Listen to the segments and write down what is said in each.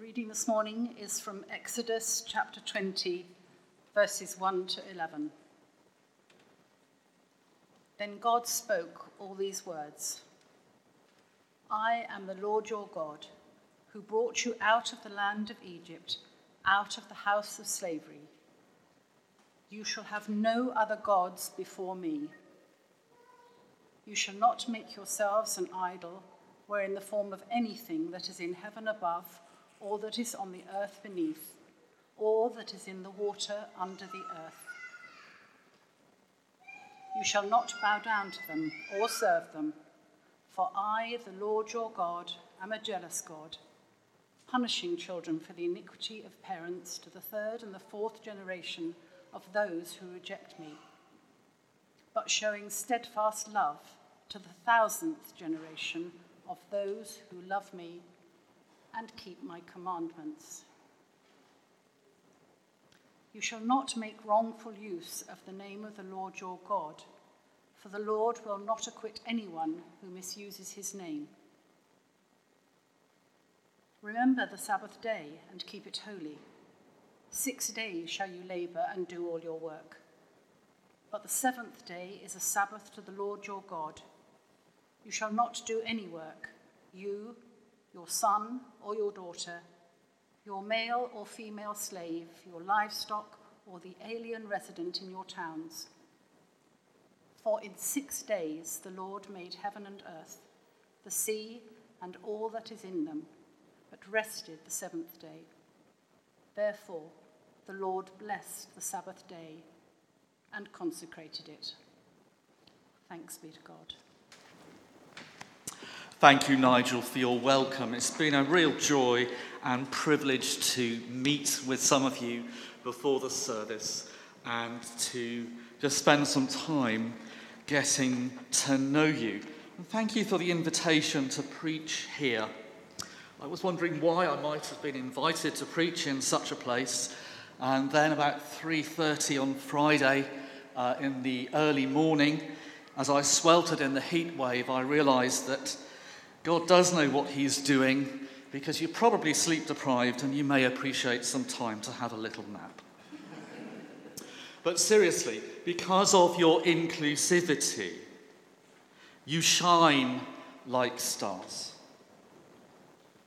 reading this morning is from Exodus chapter 20, verses 1 to 11. Then God spoke all these words I am the Lord your God, who brought you out of the land of Egypt, out of the house of slavery. You shall have no other gods before me. You shall not make yourselves an idol, wherein the form of anything that is in heaven above, or that is on the earth beneath, all that is in the water under the earth. You shall not bow down to them or serve them, for I, the Lord your God, am a jealous God, punishing children for the iniquity of parents to the third and the fourth generation of those who reject me, but showing steadfast love to the thousandth generation of those who love me and keep my commandments. You shall not make wrongful use of the name of the Lord your God, for the Lord will not acquit anyone who misuses his name. Remember the Sabbath day and keep it holy. Six days shall you labor and do all your work. But the seventh day is a Sabbath to the Lord your God. You shall not do any work, you, your son or your daughter, your male or female slave, your livestock, or the alien resident in your towns. For in six days the Lord made heaven and earth, the sea, and all that is in them, but rested the seventh day. Therefore, the Lord blessed the Sabbath day and consecrated it. Thanks be to God. Thank you, Nigel, for your welcome. It's been a real joy and privilege to meet with some of you before the service and to just spend some time getting to know you. And thank you for the invitation to preach here. I was wondering why I might have been invited to preach in such a place. And then about 3:30 on Friday uh, in the early morning, as I sweltered in the heat wave, I realized that God does know what He's doing because you're probably sleep deprived and you may appreciate some time to have a little nap. But seriously, because of your inclusivity, you shine like stars.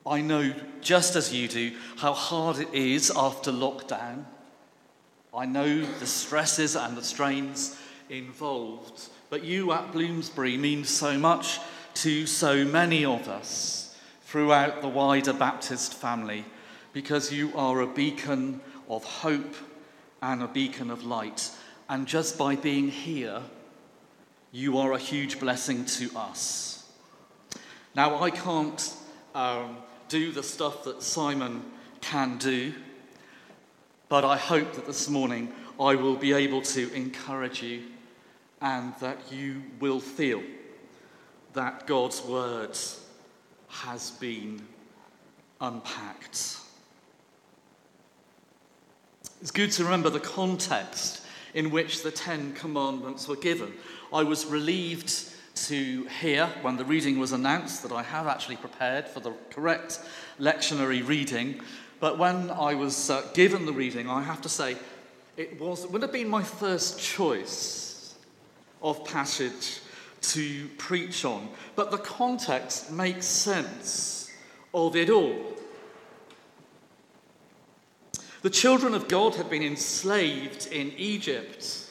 I know, just as you do, how hard it is after lockdown. I know the stresses and the strains involved, but you at Bloomsbury mean so much to so many of us throughout the wider Baptist family because you are a beacon of hope and a beacon of light. And just by being here, you are a huge blessing to us. Now, I can't um, do the stuff that Simon can do, but I hope that this morning I will be able to encourage you and that you will feel that God's word has been unpacked. It's good to remember the context in which the Ten Commandments were given. I was relieved to hear when the reading was announced that I have actually prepared for the correct lectionary reading. But when I was uh, given the reading, I have to say it was, would have been my first choice of passage to preach on. But the context makes sense of it all. The children of God had been enslaved in Egypt.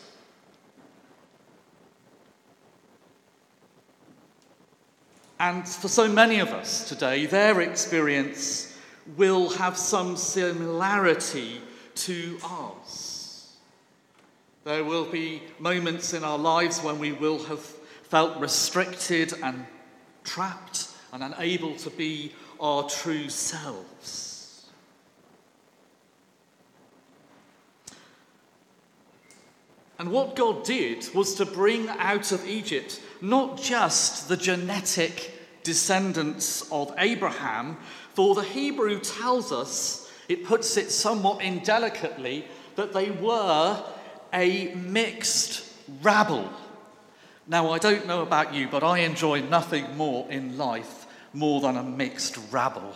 And for so many of us today, their experience will have some similarity to ours. There will be moments in our lives when we will have felt restricted and trapped and unable to be our true selves. And what God did was to bring out of Egypt not just the genetic descendants of Abraham, for the Hebrew tells us, it puts it somewhat indelicately, that they were a mixed rabble. Now, I don't know about you, but I enjoy nothing more in life more than a mixed rabble.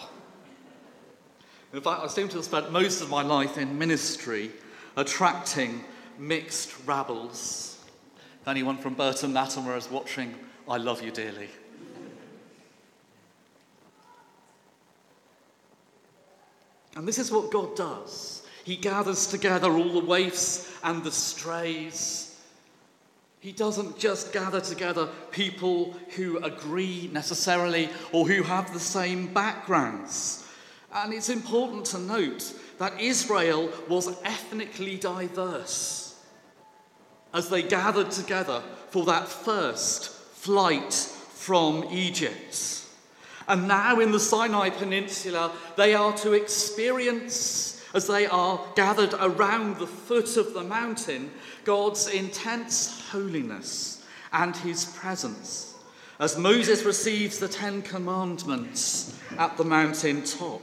In fact, I seem to have spent most of my life in ministry attracting mixed rabbles. If anyone from Burton Latimer is watching, I love you dearly. And this is what God does. He gathers together all the waifs and the strays. He doesn't just gather together people who agree necessarily or who have the same backgrounds. And it's important to note that Israel was ethnically diverse as they gathered together for that first flight from Egypt. And now in the Sinai Peninsula, they are to experience, as they are gathered around the foot of the mountain, God's intense holiness and his presence as Moses receives the Ten Commandments at the mountain top.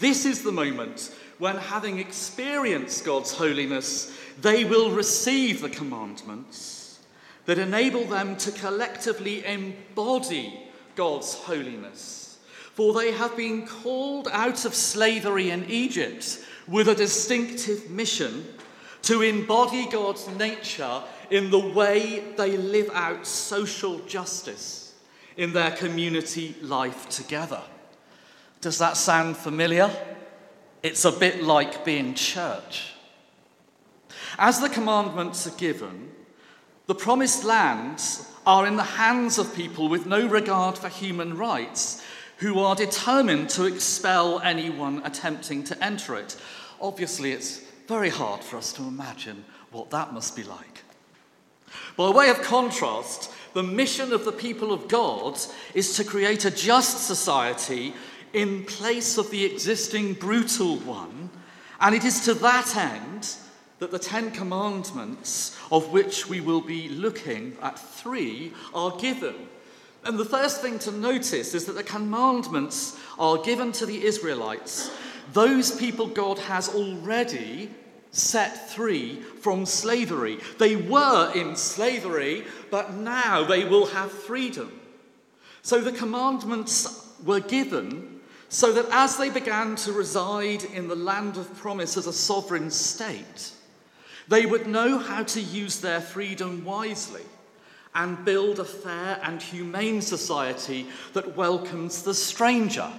This is the moment when, having experienced God's holiness, they will receive the commandments that enable them to collectively embody God's holiness. For they have been called out of slavery in Egypt with a distinctive mission to embody God's nature in the way they live out social justice in their community life together. Does that sound familiar? It's a bit like being church. As the commandments are given, the promised lands are in the hands of people with no regard for human rights who are determined to expel anyone attempting to enter it. Obviously, it's very hard for us to imagine what that must be like. By way of contrast, the mission of the people of God is to create a just society in place of the existing brutal one, and it is to that end that the Ten Commandments, of which we will be looking at three, are given. And the first thing to notice is that the commandments are given to the Israelites, those people God has already set free from slavery. They were in slavery, but now they will have freedom. So the commandments were given so that as they began to reside in the land of promise as a sovereign state, they would know how to use their freedom wisely and build a fair and humane society that welcomes the stranger.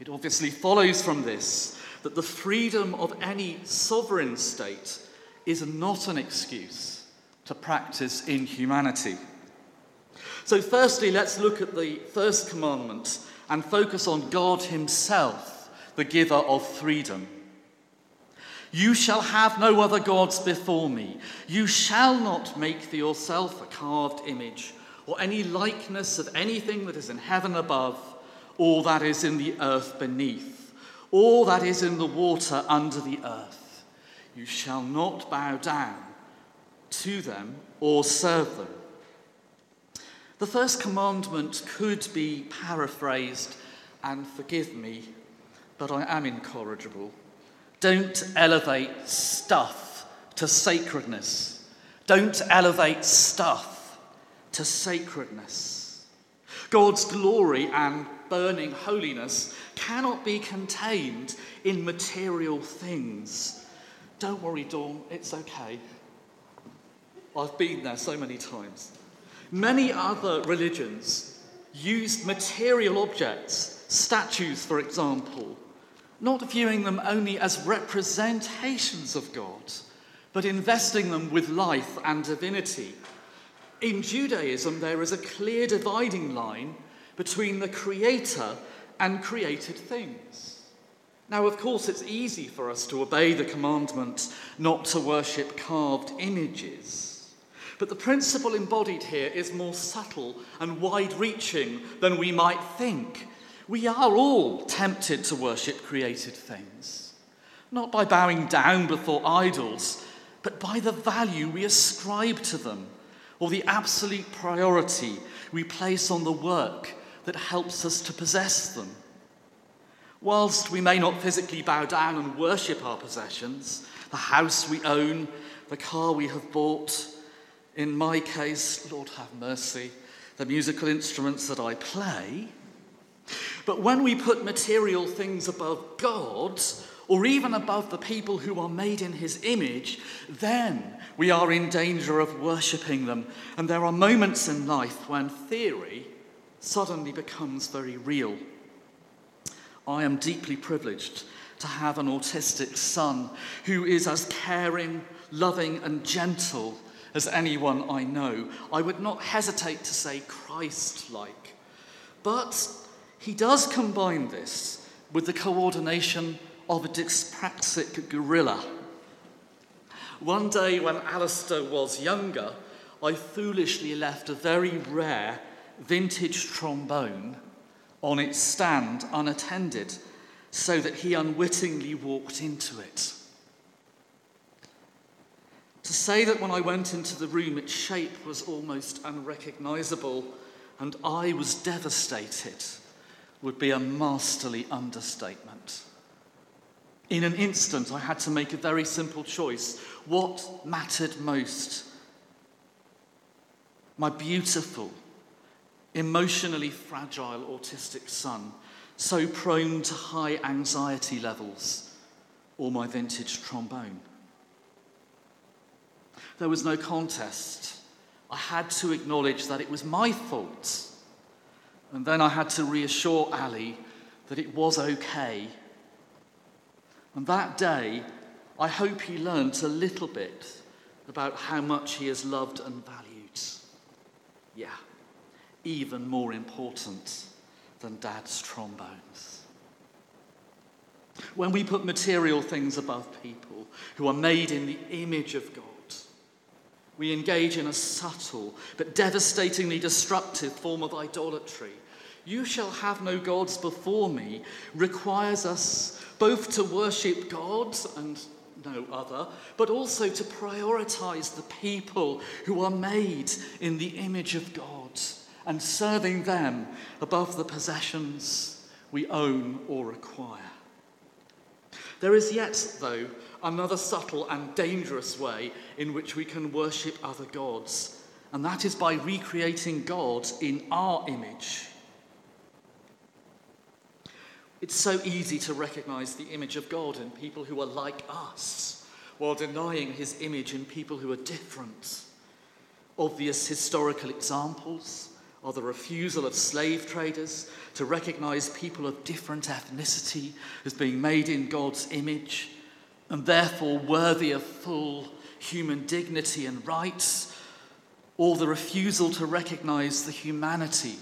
It obviously follows from this that the freedom of any sovereign state is not an excuse to practice inhumanity. So, firstly, let's look at the first commandment and focus on God Himself, the giver of freedom. You shall have no other gods before me. You shall not make for yourself a carved image or any likeness of anything that is in heaven above or that is in the earth beneath or that is in the water under the earth. You shall not bow down to them or serve them. The first commandment could be paraphrased, and forgive me, but I am incorrigible. Don't elevate stuff to sacredness. Don't elevate stuff to sacredness. God's glory and burning holiness cannot be contained in material things. Don't worry, Dawn, it's okay. I've been there so many times. Many other religions used material objects, statues, for example, not viewing them only as representations of God, but investing them with life and divinity. In Judaism, there is a clear dividing line between the creator and created things. Now, of course, it's easy for us to obey the commandment not to worship carved images. But the principle embodied here is more subtle and wide reaching than we might think. We are all tempted to worship created things, not by bowing down before idols, but by the value we ascribe to them or the absolute priority we place on the work that helps us to possess them. Whilst we may not physically bow down and worship our possessions, the house we own, the car we have bought, in my case, Lord have mercy, the musical instruments that I play, But when we put material things above God, or even above the people who are made in his image, then we are in danger of worshipping them. And there are moments in life when theory suddenly becomes very real. I am deeply privileged to have an autistic son who is as caring, loving, and gentle as anyone I know. I would not hesitate to say Christ like. But he does combine this with the coordination of a dyspraxic gorilla. One day when Alistair was younger, I foolishly left a very rare vintage trombone on its stand unattended so that he unwittingly walked into it. To say that when I went into the room, its shape was almost unrecognizable and I was devastated would be a masterly understatement. In an instant, I had to make a very simple choice. What mattered most? My beautiful, emotionally fragile autistic son, so prone to high anxiety levels, or my vintage trombone? There was no contest. I had to acknowledge that it was my fault. And then I had to reassure Ali that it was okay. And that day, I hope he learnt a little bit about how much he is loved and valued. Yeah even more important than dad's trombones. When we put material things above people who are made in the image of God, we engage in a subtle but devastatingly destructive form of idolatry. You shall have no gods before me requires us both to worship God and no other, but also to prioritize the people who are made in the image of God and serving them above the possessions we own or acquire. There is yet, though, another subtle and dangerous way in which we can worship other gods, and that is by recreating God in our image. It's so easy to recognize the image of God in people who are like us, while denying his image in people who are different. Obvious historical examples are the refusal of slave traders to recognize people of different ethnicity as being made in God's image and therefore worthy of full human dignity and rights, or the refusal to recognize the humanity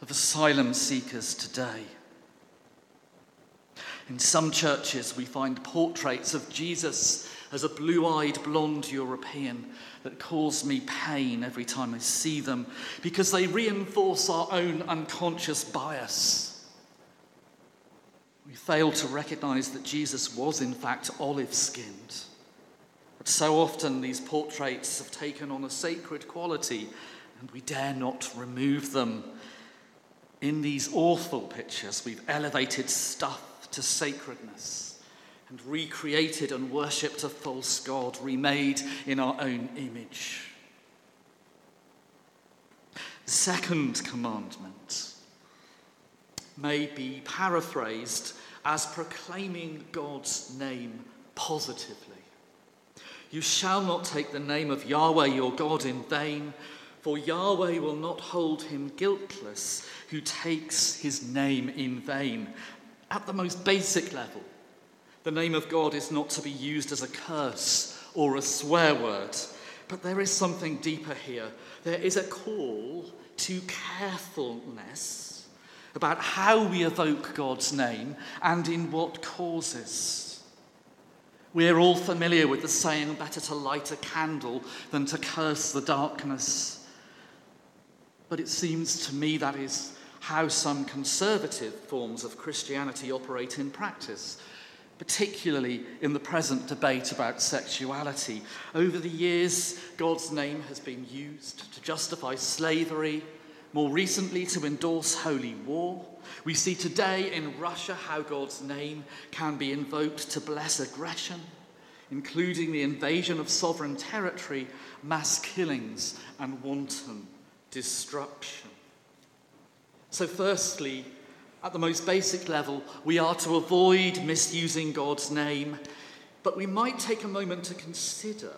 of asylum seekers today. In some churches, we find portraits of Jesus as a blue eyed blonde European that cause me pain every time I see them because they reinforce our own unconscious bias. We fail to recognize that Jesus was, in fact, olive skinned. But so often these portraits have taken on a sacred quality and we dare not remove them. In these awful pictures, we've elevated stuff to sacredness and recreated and worshipped a false God, remade in our own image. The second commandment may be paraphrased as proclaiming God's name positively. You shall not take the name of Yahweh your God in vain, for Yahweh will not hold him guiltless who takes his name in vain. At the most basic level, the name of God is not to be used as a curse or a swear word, but there is something deeper here. There is a call to carefulness about how we evoke God's name and in what causes. We're all familiar with the saying, better to light a candle than to curse the darkness. But it seems to me that is how some conservative forms of Christianity operate in practice particularly in the present debate about sexuality. Over the years, God's name has been used to justify slavery, more recently, to endorse holy war. We see today in Russia how God's name can be invoked to bless aggression, including the invasion of sovereign territory, mass killings, and wanton destruction. So, firstly, At the most basic level, we are to avoid misusing God's name, but we might take a moment to consider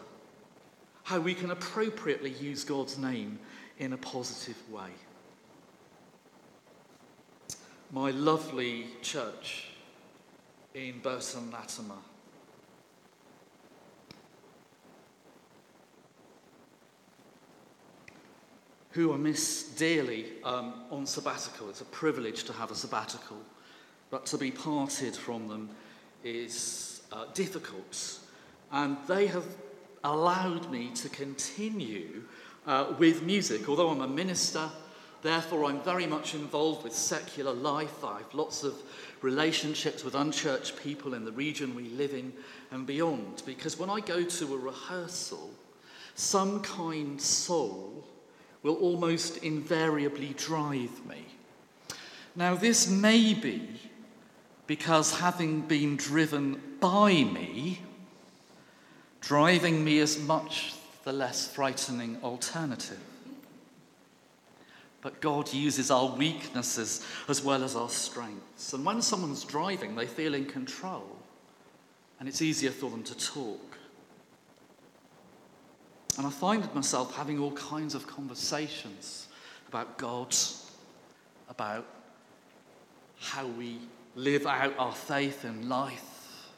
how we can appropriately use God's name in a positive way. My lovely church in Burton Latimer who I miss dearly um, on sabbatical. It's a privilege to have a sabbatical, but to be parted from them is uh, difficult. And they have allowed me to continue uh, with music. Although I'm a minister, therefore I'm very much involved with secular life. I have lots of relationships with unchurched people in the region we live in and beyond. Because when I go to a rehearsal, some kind soul will almost invariably drive me. Now, this may be because having been driven by me, driving me is much the less frightening alternative. But God uses our weaknesses as well as our strengths. And when someone's driving, they feel in control, and it's easier for them to talk. And I find myself having all kinds of conversations about God, about how we live out our faith in life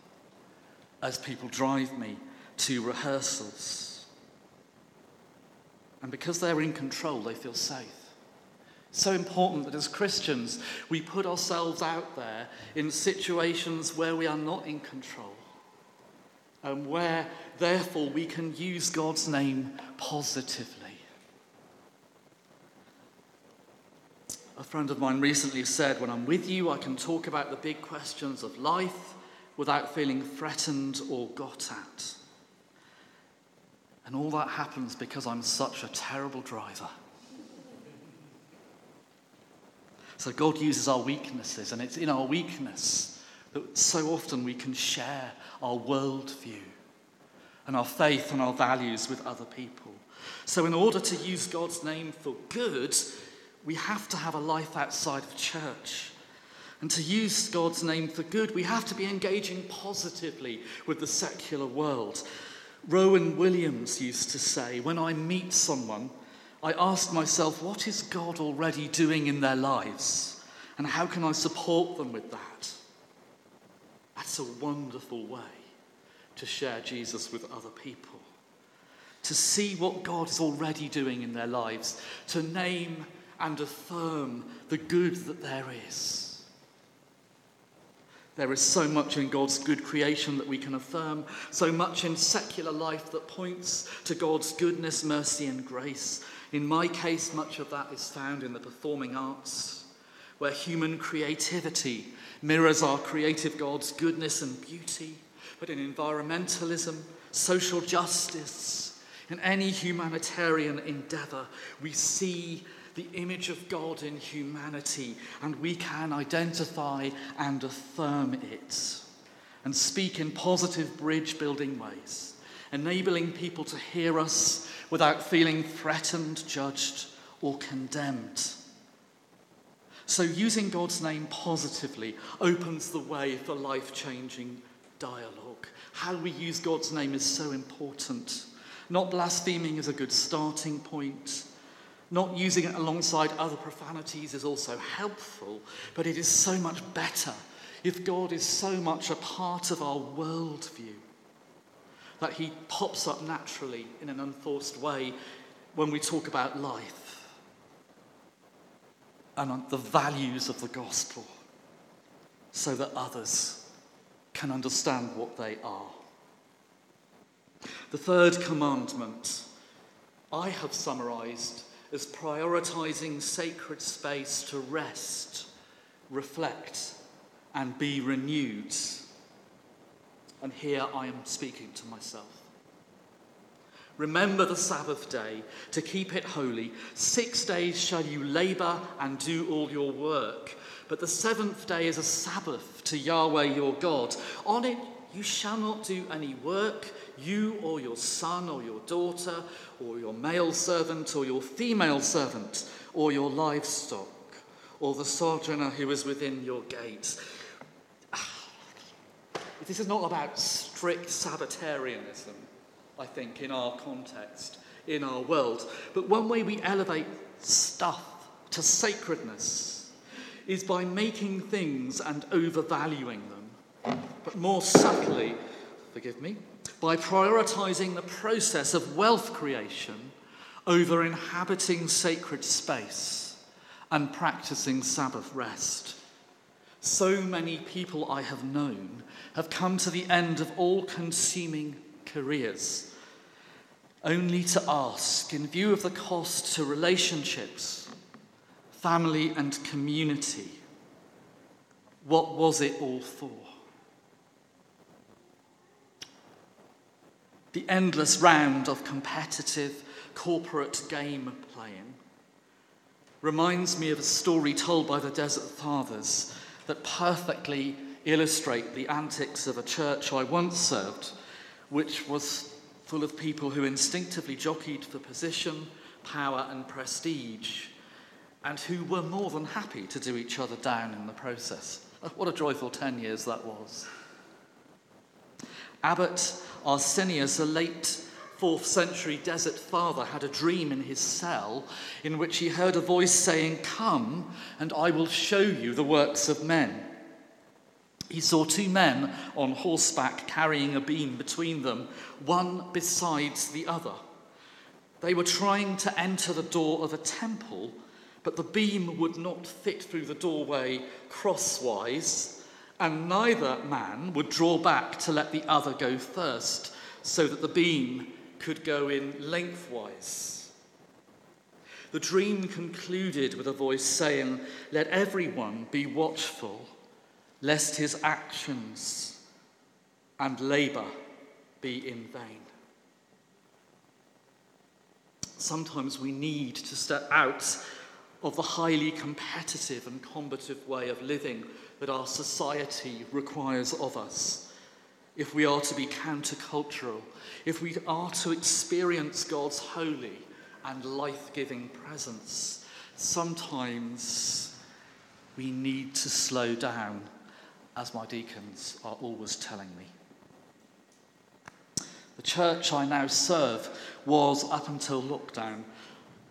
as people drive me to rehearsals. And because they're in control, they feel safe. So important that as Christians, we put ourselves out there in situations where we are not in control and where, therefore, we can use God's name positively. A friend of mine recently said, When I'm with you, I can talk about the big questions of life without feeling threatened or got at. And all that happens because I'm such a terrible driver. So God uses our weaknesses, and it's in our weakness that so often we can share our worldview and our faith and our values with other people. So, in order to use God's name for good, we have to have a life outside of church. And to use God's name for good, we have to be engaging positively with the secular world. Rowan Williams used to say, When I meet someone, I ask myself, what is God already doing in their lives? And how can I support them with that? That's a wonderful way to share Jesus with other people, to see what God is already doing in their lives, to name and affirm the good that there is. There is so much in God's good creation that we can affirm, so much in secular life that points to God's goodness, mercy, and grace. In my case, much of that is found in the performing arts, where human creativity mirrors our creative God's goodness and beauty but in environmentalism, social justice, in any humanitarian endeavour, we see the image of God in humanity and we can identify and affirm it and speak in positive bridge building ways, enabling people to hear us without feeling threatened, judged, or condemned. So, using God's name positively opens the way for life changing dialogue. How we use God's name is so important. Not blaspheming is a good starting point. Not using it alongside other profanities is also helpful, but it is so much better if God is so much a part of our worldview that he pops up naturally in an unforced way when we talk about life and the values of the gospel so that others can understand what they are. The third commandment I have summarized as prioritizing sacred space to rest, reflect, and be renewed. And here I am speaking to myself. Remember the Sabbath day to keep it holy. Six days shall you labor and do all your work. But the seventh day is a Sabbath to Yahweh your God. On it you shall not do any work, you or your son or your daughter, or your male servant or your female servant, or your livestock, or the sojourner who is within your gates. Ah, this is not about strict Sabbatarianism, I think, in our context, in our world. But one way we elevate stuff to sacredness is by making things and overvaluing them. But more subtly, forgive me, by prioritizing the process of wealth creation over inhabiting sacred space and practicing Sabbath rest. So many people I have known have come to the end of all consuming careers, only to ask, in view of the cost to relationships, family, and community, what was it all for? The endless round of competitive corporate game playing reminds me of a story told by the Desert Fathers that perfectly illustrate the antics of a church I once served, which was full of people who instinctively jockeyed for position, power, and prestige, and who were more than happy to do each other down in the process. What a joyful 10 years that was. Abbot Arsenius, a late fourth century desert father, had a dream in his cell in which he heard a voice saying, Come, and I will show you the works of men. He saw two men on horseback carrying a beam between them, one besides the other. They were trying to enter the door of a temple, but the beam would not fit through the doorway crosswise and neither man would draw back to let the other go first, so that the beam could go in lengthwise. The dream concluded with a voice saying, Let everyone be watchful, lest his actions and labour be in vain. Sometimes we need to step out of the highly competitive and combative way of living that our society requires of us. If we are to be countercultural, if we are to experience God's holy and life giving presence, sometimes we need to slow down, as my deacons are always telling me. The church I now serve was, up until lockdown,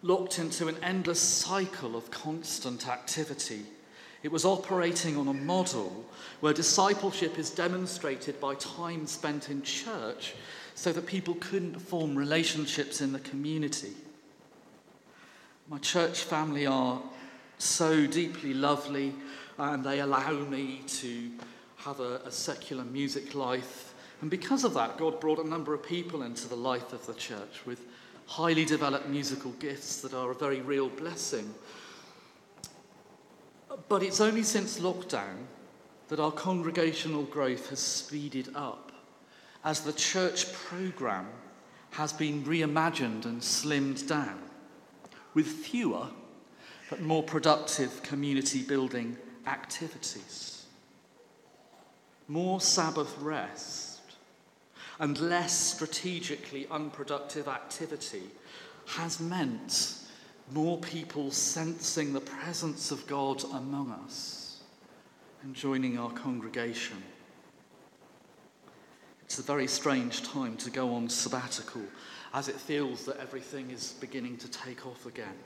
locked into an endless cycle of constant activity it was operating on a model where discipleship is demonstrated by time spent in church so that people couldn't form relationships in the community. My church family are so deeply lovely and they allow me to have a, a, secular music life. And because of that, God brought a number of people into the life of the church with highly developed musical gifts that are a very real blessing. But it's only since lockdown that our congregational growth has speeded up as the church programme has been reimagined and slimmed down with fewer but more productive community building activities. More Sabbath rest and less strategically unproductive activity has meant more people sensing the presence of God among us and joining our congregation. It's a very strange time to go on sabbatical as it feels that everything is beginning to take off again,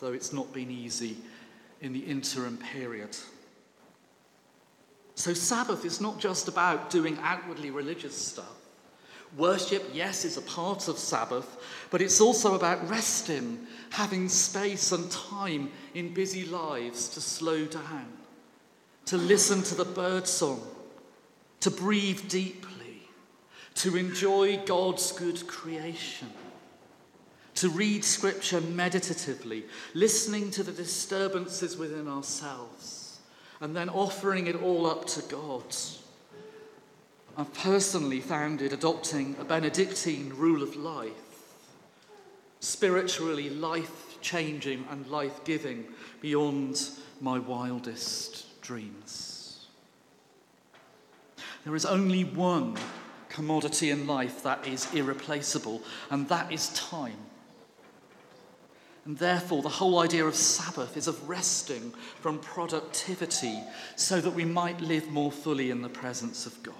though it's not been easy in the interim period. So, Sabbath is not just about doing outwardly religious stuff. Worship, yes, is a part of Sabbath, but it's also about resting, having space and time in busy lives to slow down, to listen to the birdsong, to breathe deeply, to enjoy God's good creation, to read scripture meditatively, listening to the disturbances within ourselves, and then offering it all up to God I've personally found it adopting a Benedictine rule of life, spiritually life changing and life giving beyond my wildest dreams. There is only one commodity in life that is irreplaceable, and that is time. And therefore, the whole idea of Sabbath is of resting from productivity so that we might live more fully in the presence of God.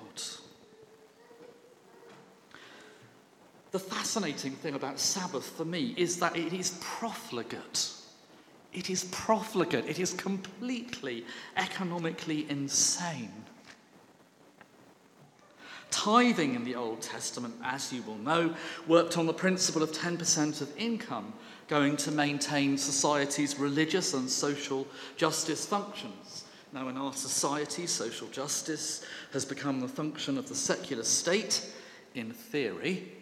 The fascinating thing about Sabbath for me is that it is profligate. It is profligate. It is completely economically insane. Tithing in the Old Testament, as you will know, worked on the principle of 10% of income going to maintain society's religious and social justice functions. Now, in our society, social justice has become the function of the secular state, in theory,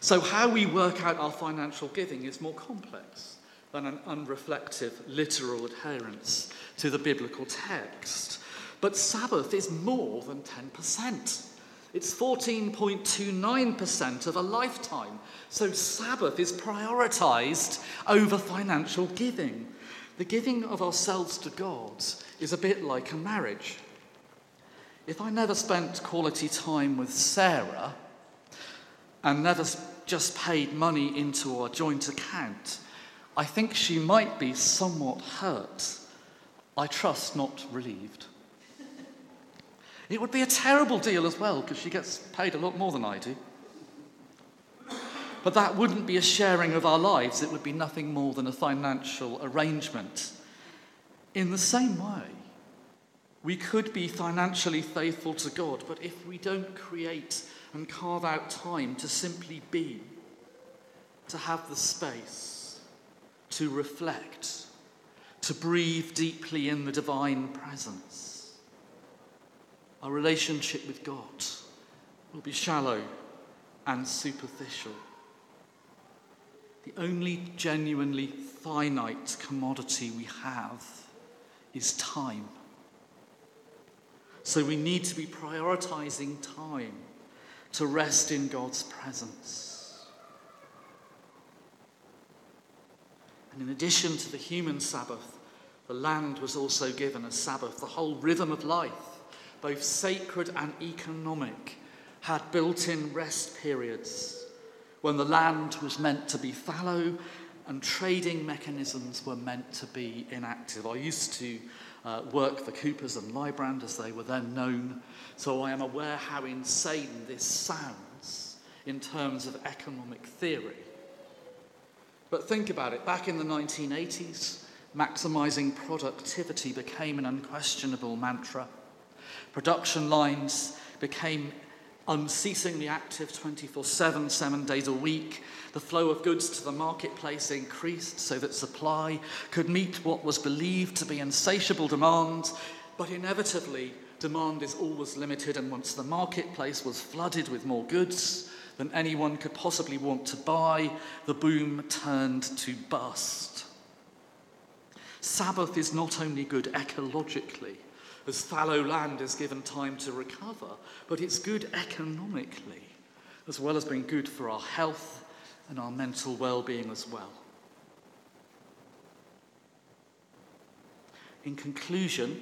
so, how we work out our financial giving is more complex than an unreflective, literal adherence to the biblical text. But Sabbath is more than 10%. It's 14.29% of a lifetime. So, Sabbath is prioritized over financial giving. The giving of ourselves to God is a bit like a marriage. If I never spent quality time with Sarah, and never just paid money into our joint account, I think she might be somewhat hurt. I trust not relieved. It would be a terrible deal as well, because she gets paid a lot more than I do. But that wouldn't be a sharing of our lives, it would be nothing more than a financial arrangement. In the same way, we could be financially faithful to God, but if we don't create and carve out time to simply be, to have the space, to reflect, to breathe deeply in the divine presence. Our relationship with God will be shallow and superficial. The only genuinely finite commodity we have is time. So we need to be prioritizing time to rest in God's presence. And in addition to the human Sabbath, the land was also given a Sabbath. The whole rhythm of life, both sacred and economic, had built in rest periods when the land was meant to be fallow and trading mechanisms were meant to be inactive. I used to uh, work for Coopers and Lybrand as they were then known, so I am aware how insane this sounds in terms of economic theory. But think about it back in the 1980s, maximizing productivity became an unquestionable mantra. Production lines became unceasingly active 24 7, seven days a week. The flow of goods to the marketplace increased so that supply could meet what was believed to be insatiable demand, but inevitably, demand is always limited, and once the marketplace was flooded with more goods than anyone could possibly want to buy, the boom turned to bust. Sabbath is not only good ecologically, as fallow land is given time to recover, but it's good economically, as well as being good for our health and our mental well being as well. In conclusion,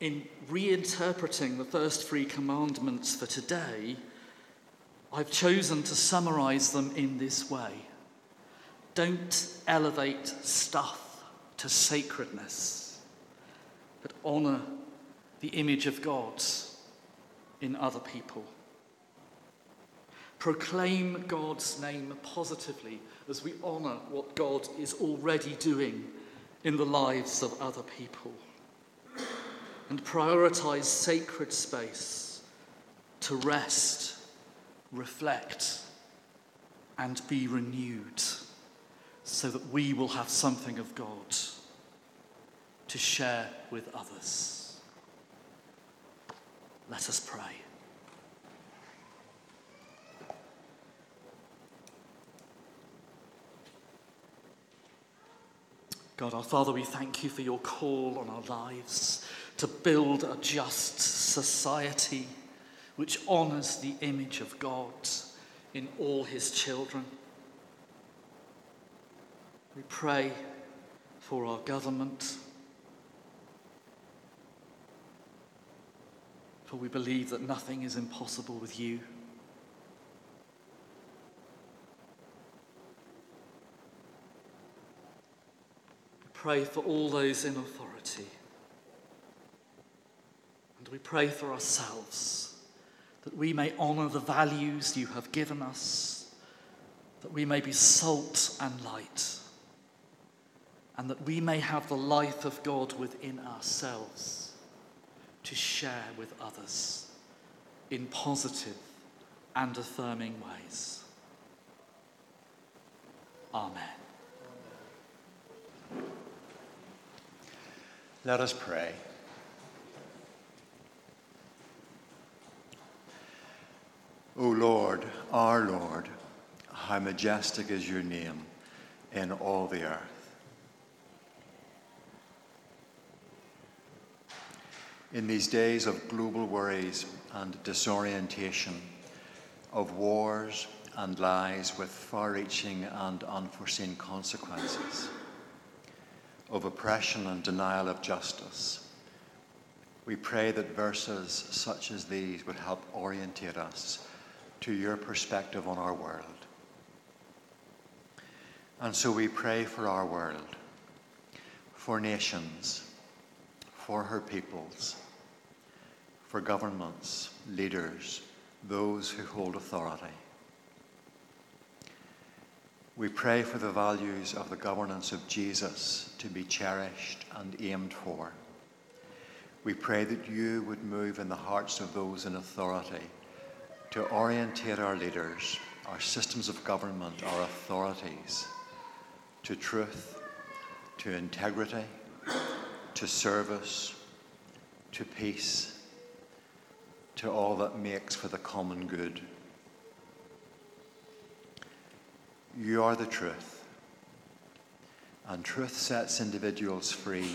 in reinterpreting the first three commandments for today, I've chosen to summarize them in this way Don't elevate stuff to sacredness, but honor the image of God in other people. Proclaim God's name positively as we honor what God is already doing in the lives of other people and prioritize sacred space to rest, reflect, and be renewed so that we will have something of God to share with others. Let us pray. God, our Father, we thank you for your call on our lives to build a just society which honours the image of God in all his children. We pray for our government, for we believe that nothing is impossible with you. We pray for all those in authority. And we pray for ourselves that we may honour the values you have given us, that we may be salt and light, and that we may have the life of God within ourselves to share with others in positive and affirming ways. Amen. Let us pray. O Lord, our Lord, how majestic is your name in all the earth. In these days of global worries and disorientation, of wars and lies with far reaching and unforeseen consequences, of oppression and denial of justice, we pray that verses such as these would help orientate us to your perspective on our world. And so we pray for our world, for nations, for her peoples, for governments, leaders, those who hold authority. We pray for the values of the governance of Jesus to be cherished and aimed for. We pray that you would move in the hearts of those in authority to orientate our leaders, our systems of government, our authorities to truth, to integrity, to service, to peace, to all that makes for the common good. You are the truth, and truth sets individuals free,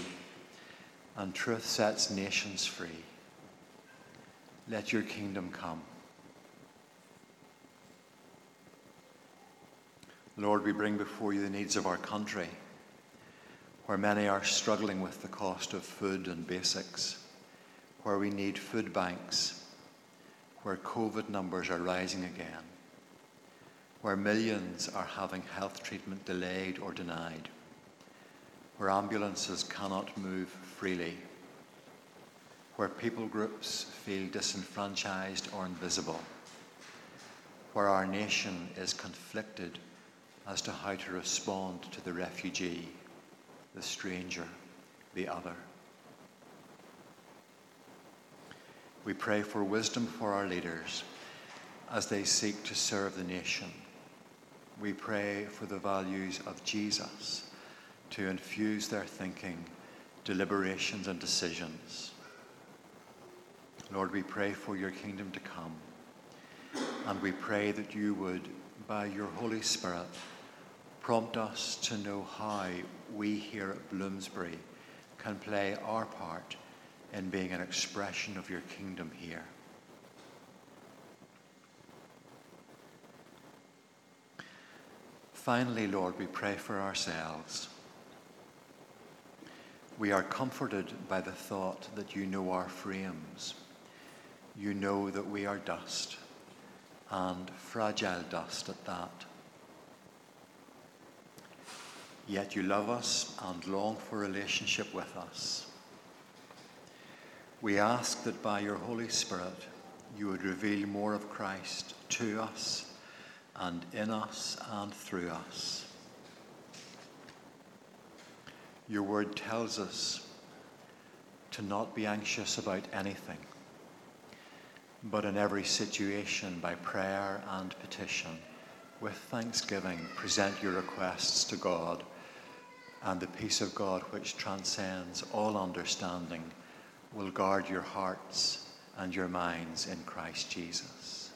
and truth sets nations free. Let your kingdom come. Lord, we bring before you the needs of our country, where many are struggling with the cost of food and basics, where we need food banks, where COVID numbers are rising again, where millions are having health treatment delayed or denied, where ambulances cannot move freely, where people groups feel disenfranchised or invisible, where our nation is conflicted as to how to respond to the refugee, the stranger, the other. We pray for wisdom for our leaders as they seek to serve the nation. We pray for the values of Jesus to infuse their thinking, deliberations, and decisions. Lord, we pray for your kingdom to come. And we pray that you would, by your Holy Spirit, prompt us to know how we here at Bloomsbury can play our part in being an expression of your kingdom here. Finally, Lord, we pray for ourselves. We are comforted by the thought that you know our frames. You know that we are dust, and fragile dust at that. Yet you love us and long for relationship with us. We ask that by your Holy Spirit you would reveal more of Christ to us and in us and through us. Your word tells us to not be anxious about anything, but in every situation, by prayer and petition, with thanksgiving, present your requests to God, and the peace of God, which transcends all understanding, will guard your hearts and your minds in Christ Jesus.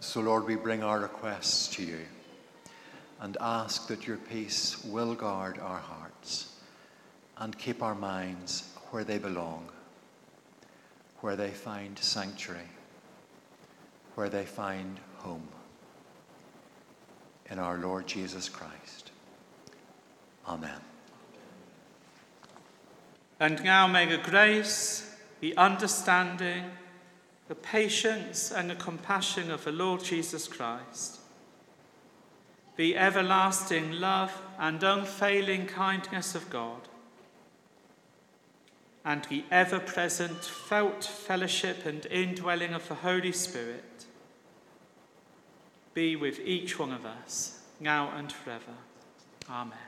So, Lord, we bring our requests to you and ask that your peace will guard our hearts and keep our minds where they belong, where they find sanctuary, where they find home. In our Lord Jesus Christ. Amen. And now may the grace, the understanding, the patience, and the compassion of the Lord Jesus Christ, the everlasting love and unfailing kindness of God, and the ever present felt fellowship and indwelling of the Holy Spirit be with each one of us, now and forever. Amen.